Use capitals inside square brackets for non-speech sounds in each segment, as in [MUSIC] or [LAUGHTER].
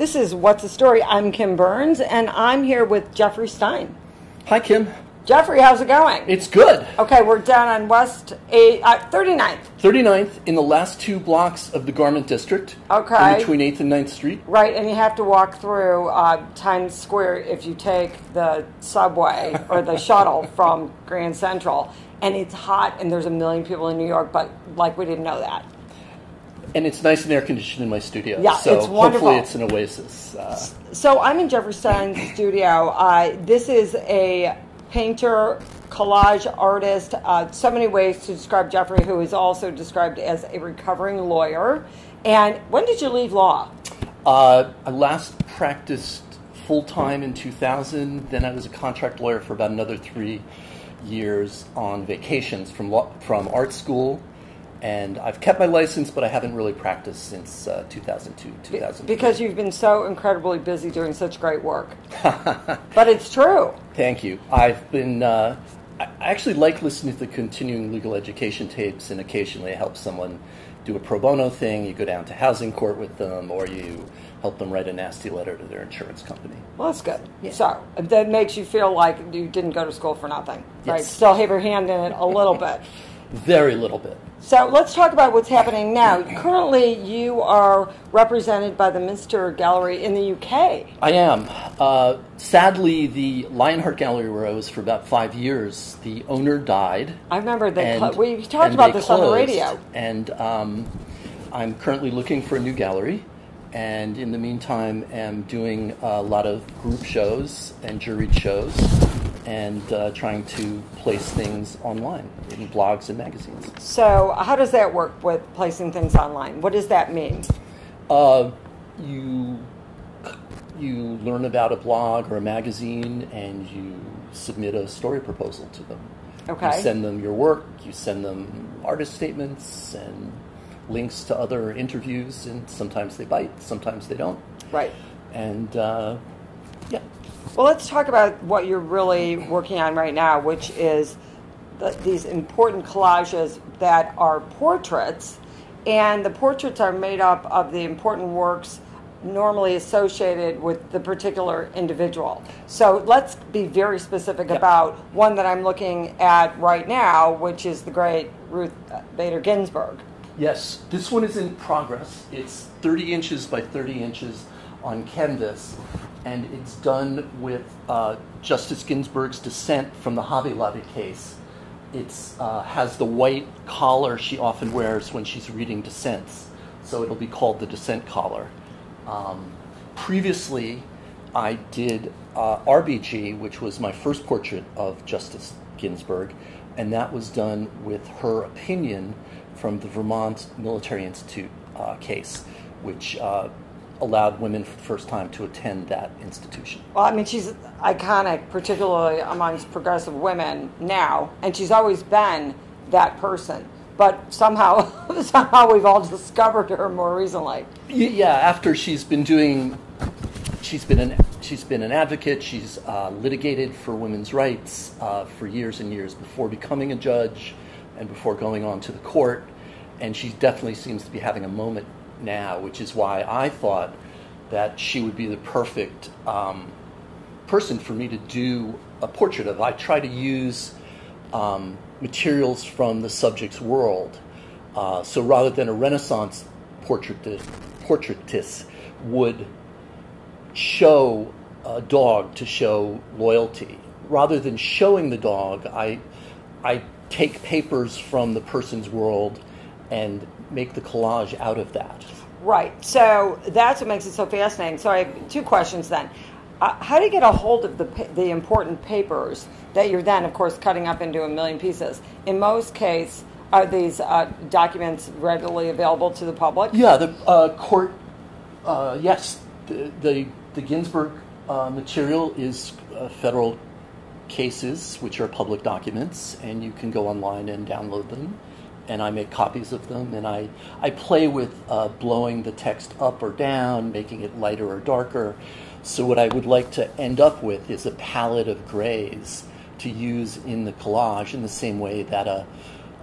This is What's the Story? I'm Kim Berns, and I'm here with Geoffrey Stein. Hi, Kim. Geoffrey, how's it going? It's good. okay, we're down on West 8, uh, 39th. 39th in the last two blocks of the Garment District. Okay. Between 8th and 9th Street. Right, and you have to walk through uh, Times Square if you take the subway or the [LAUGHS] shuttle from Grand Central. And it's hot, and there's a million people in New York, but like we didn't know that. And it's nice and air conditioned in my studio. Yeah, so it's wonderful. hopefully it's an oasis. Uh, So I'm in Jefferson's studio. Uh, this is a painter, collage artist. Uh, so many ways to describe Geoffrey, who is also described as a recovering lawyer. And when did you leave law? uh, I last practiced full time in 2000. Then I was a contract lawyer for about another three years on vacations from law, from art school. And I've kept my license, but I haven't really practiced since uh, 2002, 2003. Because you've been so incredibly busy doing such great work. [LAUGHS] but it's true. Thank you. I've been. Uh, I actually like listening to the continuing legal education tapes, and occasionally I help someone do a pro bono thing. You go down to housing court with them, or you help them write a nasty letter to their insurance company. Well, that's good. So that makes you feel like you didn't go to school for nothing, right? Yes. Still have your hand in it a little [LAUGHS] bit. Very little bit. So let's talk about what's happening now. Currently, you are represented by the Minster Gallery in the UK. I am. Uh, sadly, the Lionheart Gallery, where I was for about five years, the owner died. I remember they and- we talked about this on the radio. And um, I'm currently looking for a new gallery. And in the meantime, am doing a lot of group shows and juried shows, and uh, trying to place things online in blogs and magazines. So, how does that work with placing things online? What does that mean? Uh, you you learn about a blog or a magazine, and you submit a story proposal to them. Okay. You send them your work. You send them artist statements and links to other interviews, and sometimes they bite, sometimes they don't. Right. And uh, Well, let's talk about what you're really working on right now, which is the, these important collages that are portraits, and the portraits are made up of the important works normally associated with the particular individual. So let's be very specific Yeah. about one that I'm looking at right now, which is the great Ruth Bader Ginsburg. Yes, this one is in progress. It's 30 inches by 30 inches on canvas, and it's done with uh, Justice Ginsburg's dissent from the Hobby Lobby case. It uh, has the white collar she often wears when she's reading dissents, so it'll be called the dissent collar. Um, previously, I did uh, RBG, which was my first portrait of Justice Ginsburg, and that was done with her opinion from the Vermont Military Institute uh, case, which uh, allowed women for the first time to attend that institution. Well, I mean, she's iconic, particularly amongst progressive women now, and she's always been that person. But somehow, [LAUGHS] somehow we've all discovered her more recently. Yeah, after she's been doing, she's been an she's been an advocate. She's uh, litigated for women's rights uh, for years and years before becoming a judge and before going on to the court. And she definitely seems to be having a moment now, which is why I thought that she would be the perfect um, person for me to do a portrait of. I try to use um, materials from the subject's world. Uh, so rather than a Renaissance portraitist, portraitist would show a dog to show loyalty, rather than showing the dog, I, I take papers from the person's world and make the collage out of that. Right. So that's what makes it so fascinating. So I have two questions then. Uh, how do you get a hold of the the important papers that you're then, of course, cutting up into a million pieces? In most cases, are these uh, documents readily available to the public? Yeah, the uh, court. Uh, yes, the the, the Ginsburg uh, material is uh, federal cases, which are public documents, and you can go online and download them. And I make copies of them, and I I play with uh, blowing the text up or down, making it lighter or darker. So what I would like to end up with is a palette of grays to use in the collage, in the same way that a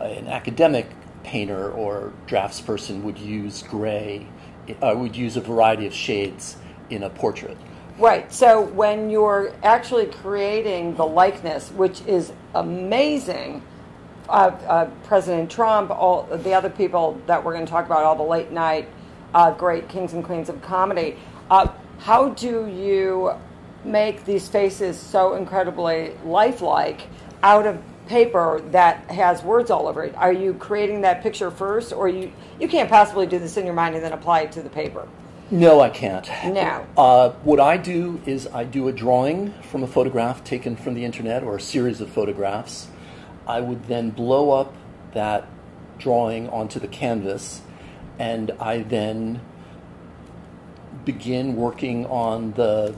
an academic painter or draftsperson would use gray, uh, would use a variety of shades in a portrait. Right. So when you're actually creating the likeness, which is amazing, uh, uh, President Trump, all the other people that we're going to talk about, all the late night uh, great kings and queens of comedy, uh, how do you make these faces so incredibly lifelike out of paper that has words all over it? Are you creating that picture first, or you you can't possibly do this in your mind and then apply it to the paper? No, I can't. No. Uh, what I do is I do a drawing from a photograph taken from the internet or a series of photographs. I would then blow up that drawing onto the canvas, and I then begin working on the.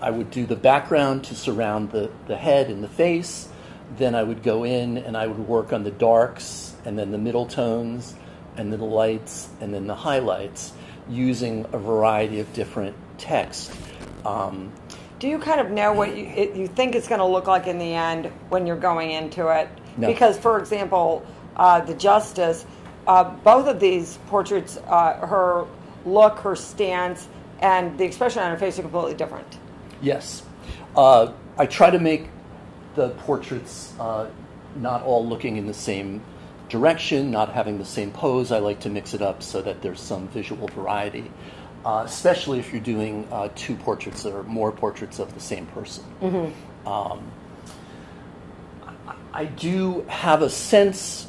I would do the background to surround the, the head and the face. Then I would go in and I would work on the darks and then the middle tones and then the lights and then the highlights using a variety of different text. Um, Do you kind of know what you, it, you think it's going to look like in the end when you're going into it? No. Because, for example, uh, the Justice, uh, both of these portraits, uh, her look, her stance, and the expression on her face are completely different. Yes. Uh, I try to make the portraits uh, not all looking in the same direction, not having the same pose. I like to mix it up so that there's some visual variety, uh, especially if you're doing uh, two portraits or more portraits of the same person. Um, I- do have a sense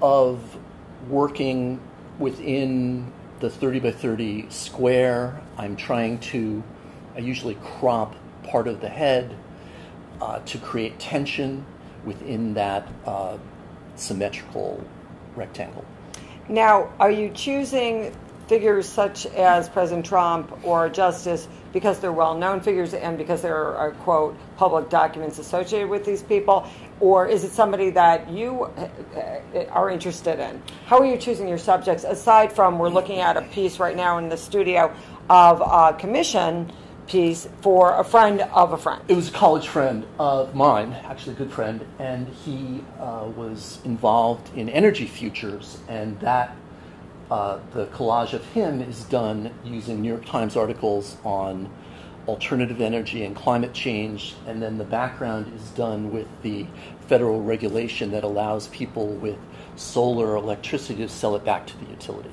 of working within the 30 by 30 square. I'm trying to, I usually crop part of the head uh, to create tension within that uh, symmetrical rectangle. Now, are you choosing figures such as President Trump or Justice because they're well known figures and because there are, quote, public documents associated with these people? Or is it somebody that you uh, are interested in? How are you choosing your subjects aside from we're looking at a piece right now in the studio of a commission piece for a friend of a friend? It was a college friend of mine, actually a good friend, and he uh, was involved in energy futures, and that uh, the collage of him is done using New York Times articles on alternative energy and climate change, and then the background is done with the federal regulation that allows people with solar electricity to sell it back to the utility.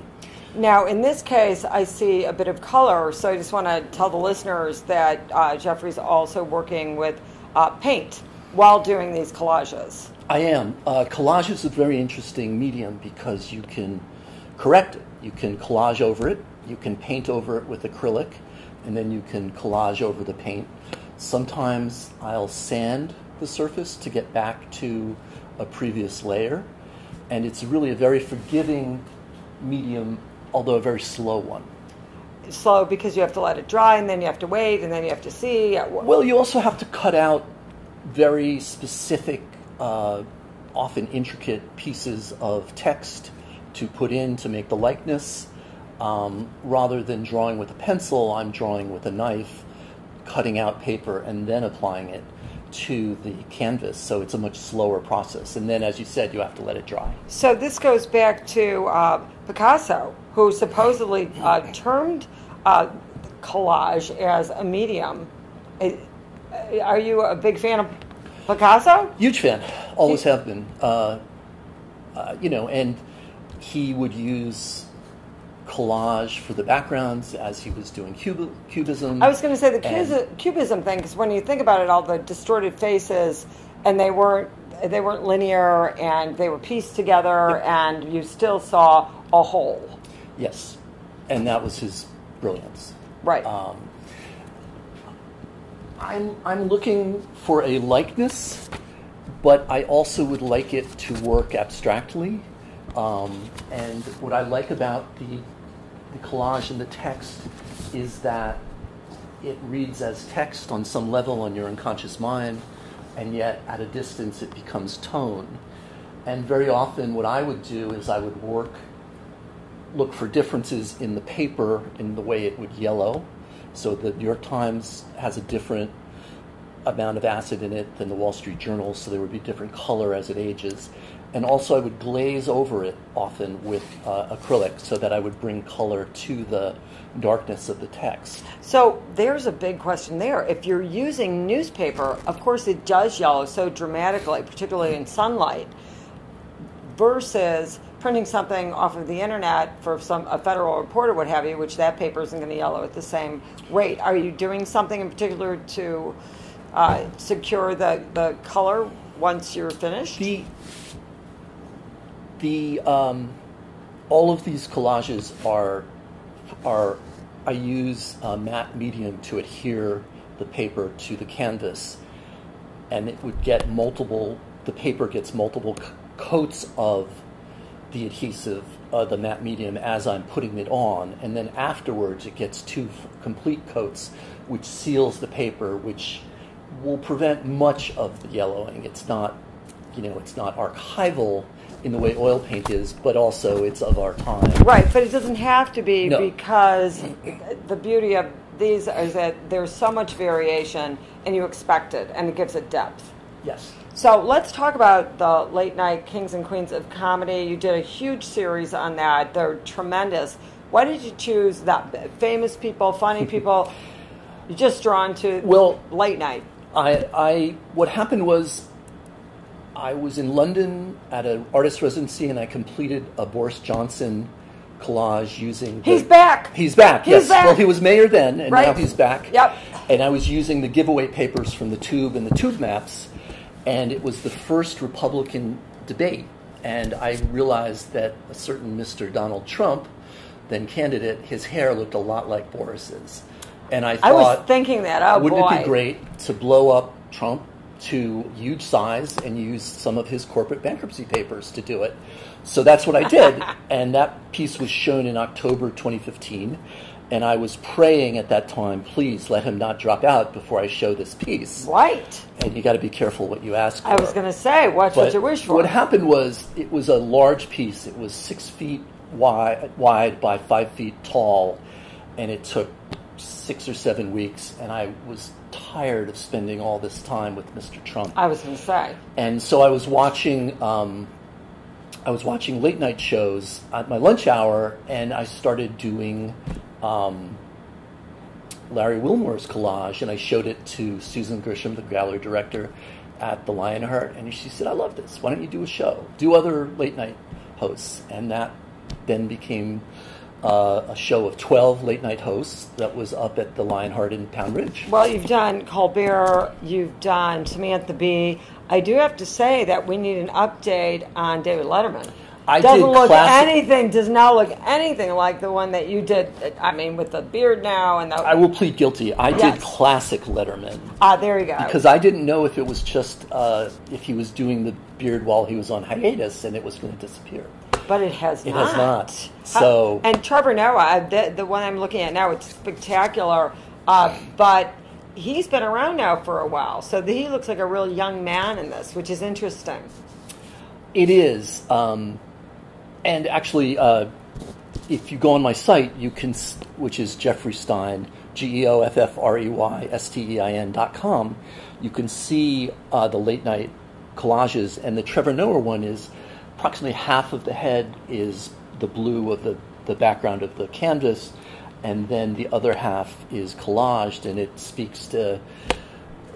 Now, in this case, I see a bit of color, so I just want to tell the listeners that uh, Geoffrey's also working with uh, paint while doing these collages. I am. Uh, collage is a very interesting medium because you can correct it. You can collage over it, you can paint over it with acrylic, and then you can collage over the paint. Sometimes I'll sand the surface to get back to a previous layer, and it's really a very forgiving medium, although a very slow one. Slow because you have to let it dry, and then you have to wait, and then you have to see. Well, you also have to cut out very specific, uh, often intricate pieces of text to put in to make the likeness. Um, rather than drawing with a pencil, I'm drawing with a knife, cutting out paper, and then applying it to the canvas. So it's a much slower process. And then, as you said, you have to let it dry. So this goes back to uh, Picasso, who supposedly uh, termed uh, collage as a medium. Are you a big fan of Picasso? Huge fan, always have been. Uh, uh, you know, and he would use collage for the backgrounds as he was doing cub- cubism. I was going to say the cubism, cubism thing because when you think about it, all the distorted faces, and they weren't they weren't linear, and they were pieced together, and you still saw a whole. Yes, and that was his brilliance. Right. Um, I'm I'm looking for a likeness, but I also would like it to work abstractly. Um, and what I like about the, the collage and the text is that it reads as text on some level on your unconscious mind, and yet at a distance it becomes tone. And very often, what I would do is I would work look for differences in the paper in the way it would yellow. So the New York Times has a different amount of acid in it than the Wall Street Journal, so there would be different color as it ages. And also I would glaze over it often with uh, acrylic so that I would bring color to the darkness of the text. So there's a big question there. If you're using newspaper, of course it does yellow so dramatically, particularly in sunlight, versus printing something off of the internet for some a federal reporter, what have you, which that paper isn't going to yellow at the same rate. Are you doing something in particular to uh, secure the, the color once you're finished? The the um, all of these collages are are I use a matte medium to adhere the paper to the canvas, and it would get multiple. The paper gets multiple coats of the adhesive, uh, the matte medium, as I'm putting it on, and then afterwards it gets two complete coats, which seals the paper, which will prevent much of the yellowing. It's not, you know, it's not archival in the way oil paint is, but also it's of our time. Right, but it doesn't have to be No. because the beauty of these is that there's so much variation and you expect it and it gives it depth. Yes. So let's talk about the late night kings and queens of comedy. You did a huge series on that. They're tremendous. Why did you choose that? Famous people, funny [LAUGHS] people. You're just drawn to Well- late night. I, I what happened was I was in London at an artist residency and I completed a Boris Johnson collage using the- He's back. He's back. He's yes. back. Well, he was mayor then and now he's back. Yep. And I was using the giveaway papers from the Tube and the Tube maps and it was the first Republican debate and I realized that a certain Mr. Donald Trump, then candidate, his hair looked a lot like Boris's. And I thought I was thinking that. Oh wouldn't boy. it be great to blow up Trump to huge size and use some of his corporate bankruptcy papers to do it? So that's what I did. [LAUGHS] and that piece was shown in October 2015. And I was praying at that time, please let him not drop out before I show this piece. Right. And you got to be careful what you ask for. I was going to say, watch what you wish for. What happened was it was a large piece. It was six feet wide, wide by five feet tall, and it took six or seven weeks. And I was tired of spending all this time with Mr. Trump. I was going to say. And so I was watching. Um, I was watching late night shows at my lunch hour, and I started doing um, Larry Wilmore's collage, and I showed it to Susan Grisham, the gallery director at the Lionheart, and she said, "I love this. Why don't you do a show? Do other late night hosts?" And that then became uh, a show of twelve late night hosts that was up at the Lionheart in Pound Ridge. Well, you've done Colbert, you've done Samantha Bee. I do have to say that we need an update on David Letterman. I Doesn't did look classic- anything, does not look anything like the one that you did. I mean, with the beard now and the. I will plead guilty. I Yes. did classic Letterman. ah, there you go. because I didn't know if it was just uh, if he was doing the beard while he was on hiatus and it was going to disappear. But it has It not. has not. So and Trevor Noah, the, the one I'm looking at now, it's spectacular. Uh, but he's been around now for a while, so he looks like a real young man in this, which is interesting. it is, um, and actually, uh, if you go on my site, you can, which is Geoffrey Stein, G E O F F R E Y S T E I N dot com, you can see uh, the late night collages, and the Trevor Noah one is approximately half of the head is the blue of the, the background of the canvas, and then the other half is collaged, and it speaks to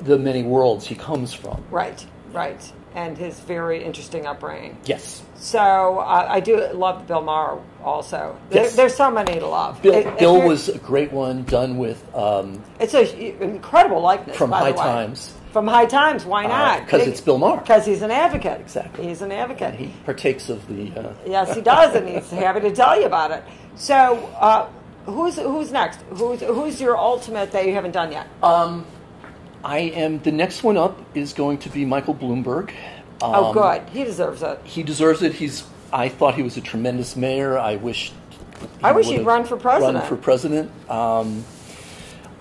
the many worlds he comes from. Right, right. And his very interesting upbringing. Yes. So uh, I do love Bill Maher also. There, Yes. there's so many to love. Bill, If- Bill was a great one, done with um, It's an incredible likeness From by High. Times. From High Times, why not? because it's Bill Maher. Because he's an advocate. Exactly. He's an advocate. He partakes of the. Uh, Yes, he does, and he's happy to tell you about it. So, uh, who's who's next? Who's who's your ultimate that you haven't done yet? um, I am the next one up is going to be Michael Bloomberg. Um, oh, good. He deserves it. He deserves it. He's. I thought he was a tremendous mayor. I wish. I wish he'd run for president. Run for president. Um,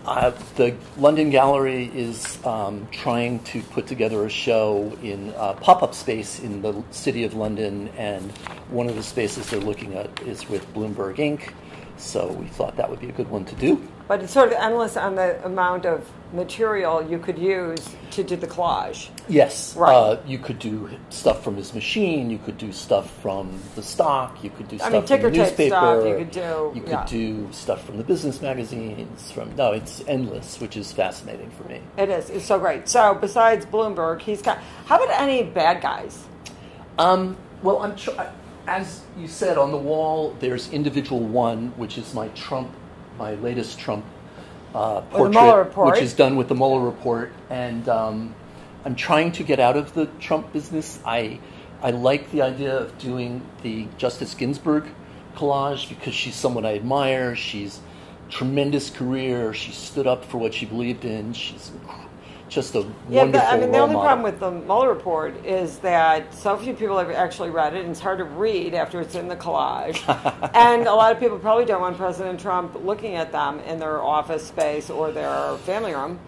uh, the London Gallery is um, trying to put together a show in uh, pop-up space in the city of London, and one of the spaces they're looking at is with Bloomberg Inc., So we thought that would be a good one to do. But it's sort of endless on the amount of material you could use to do the collage. Yes, Right. uh, you could do stuff from his machine. You could do stuff from the stock. You could do I stuff mean, from ticker the tape newspaper. stuff you could do, You could yeah. do stuff from the business magazines. From no, it's endless, which is fascinating for me. It is. It's so great. So besides Bloomberg, he's got. How about any bad guys? Um, well, I'm tr- I- as you said on the wall. There's individual one, which is my Trump, my latest Trump uh, the portrait, Mueller report. which is done with the Mueller report, and um, I'm trying to get out of the Trump business. I I like the idea of doing the Justice Ginsburg collage because she's someone I admire. She's tremendous career. She stood up for what she believed in. She's just a Yeah, wonderful but I mean, the only model. problem with the Mueller report is that so few people have actually read it, and it's hard to read after it's in the collage. [LAUGHS] and a lot of people probably don't want President Trump looking at them in their office space or their family room.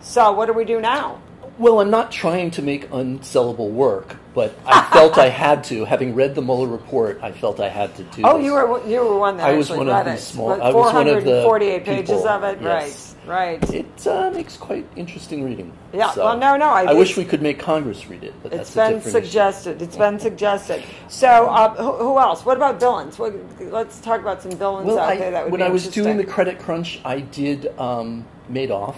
So, what do we do now? Well, I'm not trying to make unsellable work, but I [LAUGHS] felt I had to. Having read the Mueller report, I felt I had to do Oh, this. you were you were one that I was one of it. small- I was one of the 448 pages of it. yes. Right, right. It uh, makes quite interesting reading. Yeah, So, well, no, no, I- I, wish we could make Congress read it, but It's that's a been different issue. suggested. It's been suggested. So, uh, who, who else? What about villains? What, let's talk about some villains Well, out I, there that would when I was doing the. Credit Crunch, I did um, Madoff,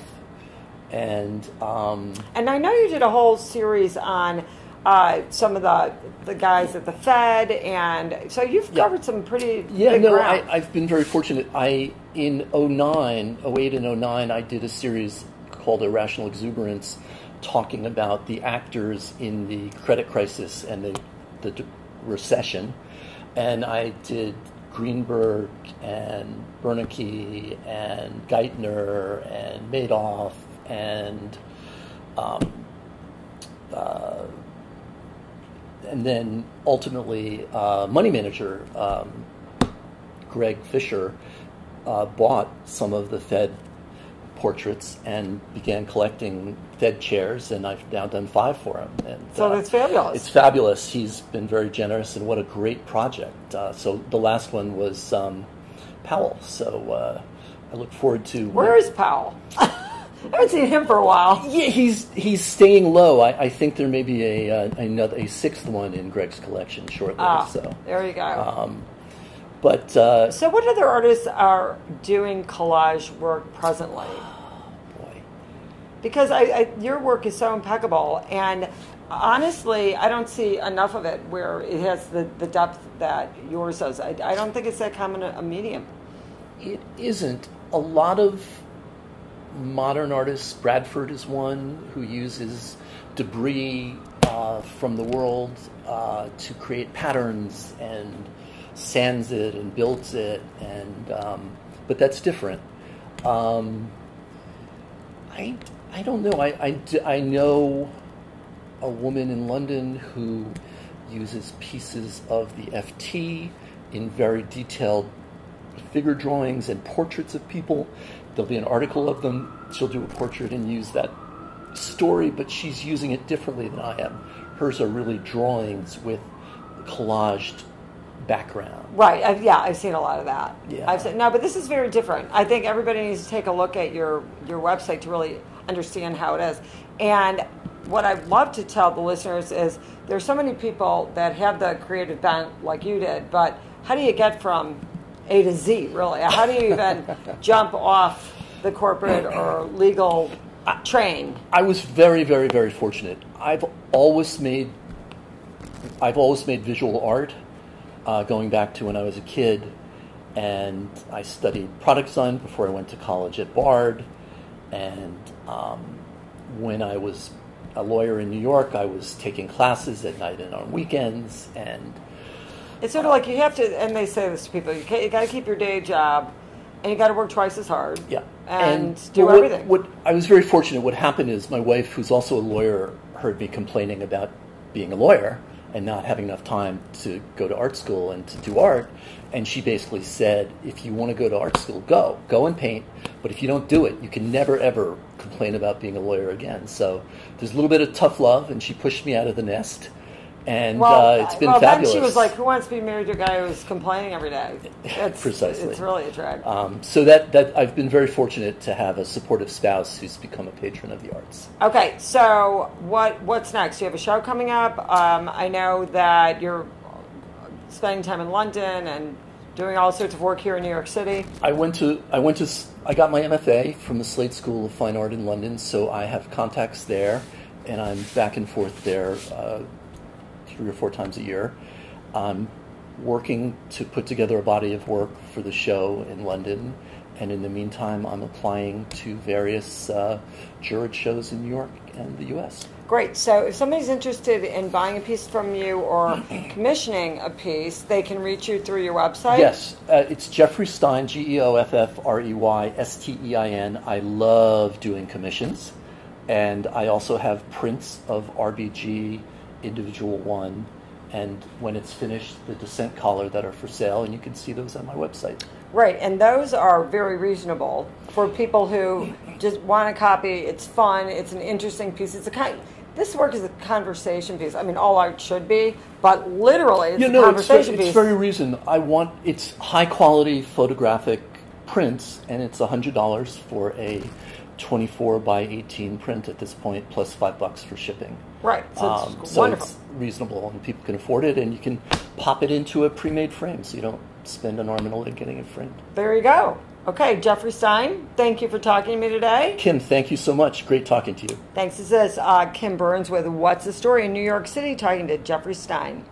and um, And I know you did a whole series on uh, some of the the guys at the Fed, and so you've Yeah. covered some pretty Yeah, no, ground. I, I've been very fortunate. I in 09, 08 and 09, I did a series called Irrational Exuberance, talking about the actors in the credit crisis and the, the d- recession. And I did Greenberg and Bernanke and Geithner and Madoff and um, uh, and then ultimately, uh, money manager um, Greg Fisher uh, bought some of the Fed portraits and began collecting Fed chairs, and I've now done five for him. And, So uh, that's fabulous. It's fabulous. He's been very generous, and what a great project. Uh, so the last one was um, Powell. So uh, I look forward to Where is Powell? [LAUGHS] I haven't seen him for a while. yeah, he's he's staying low. I, I think there may be a uh, another a sixth one in Greg's collection shortly. Ah, so, there you go. um, but uh, so, what other artists are doing collage work presently? [SIGHS] boy, because I, I, your work is so impeccable and honestly i don't see enough of it where it has the, the depth that yours does I, I don't think it's that common a medium it isn't a lot of modern artists. Bradford is one who uses debris uh, from the world uh, to create patterns and sands it and builds it, and um, but that's different. Um, I I don't know. I, I, I know a woman in London who uses pieces of the FT in very detailed figure drawings and portraits of people. There'll be an article of them. She'll do a portrait and use that story, but she's using it differently than I am. Hers are really drawings with collaged background. right I've, yeah i've seen a lot of that Yeah. i've seen no but this is very different i think everybody needs to take a look at your your website to really understand how it is and what i'd love to tell the listeners is there's so many people that have the creative bent like you did but how do you get from a to z really. How do you even [LAUGHS] jump off the corporate or legal train? I was very, very, very fortunate. I've always made, I've always made visual art, uh, going back to when I was a kid, and I studied product design before I went to college at Bard, and um, when I was a lawyer in New York, I was taking classes at night and on weekends, and It's sort of like you have to, and they say this to people: you, can't, you got to keep your day job, and you got to work twice as hard. Yeah, and, do what- everything. What, I was very fortunate. What happened is my wife, who's also a lawyer, heard me complaining about being a lawyer and not having enough time to go to art school and to do art. And she basically said, if you want to go to art school, go, go and paint. But if you don't do it, you can never ever complain about being a lawyer again. So there's a little bit of tough love, and she pushed me out of the nest and Well, uh, it's been well, fabulous. then she was like, "Who wants to be married to a guy who's complaining every day?" [LAUGHS] It's, Precisely. It's really a drag. um, so that that I've been very fortunate to have a supportive spouse who's become a patron of the arts. Okay, so what what's next? You have a show coming up. Um, I know that you're spending time in London and doing all sorts of work here in New York City. I went to I went to I got my MFA from the Slade School of Fine Art in London, so I have contacts there, and I'm back and forth there uh, three or four times a year. I'm working to put together a body of work for the show in London, and in the meantime, I'm applying to various uh, juried shows in New York and the U.S. Great. So if somebody's interested in buying a piece from you or [CLEARS THROAT] commissioning a piece, they can reach you through your website. Yes, uh, it's Geoffrey Stein, G E O F F R E Y S T E I N. I love doing commissions, and I also have prints of RBG Individual One, and when it's finished, the Dissent collar that are for sale, and you can see those on my website. Right, and those are very reasonable for people who just want a copy. It's fun. It's an interesting piece. It's a kind. This work is a conversation piece. I mean, all art should be, but literally, it's you a know, it's, conversation very, piece. it's very reason. I want it's high quality photographic prints, and it's hundred dollars for a twenty-four by eighteen print at this point, plus five bucks for shipping. right. So Um, it's so it's reasonable and people can afford it, and you can pop it into a pre-made frame, so you don't spend an arm and a leg getting it framed. there you go. Okay, Geoffrey Stein, thank you for talking to me today. Kim, thank you so much. Great talking to you. Thanks. This is uh, Kim Berns with What's the Story in New York City, talking to Geoffrey Stein.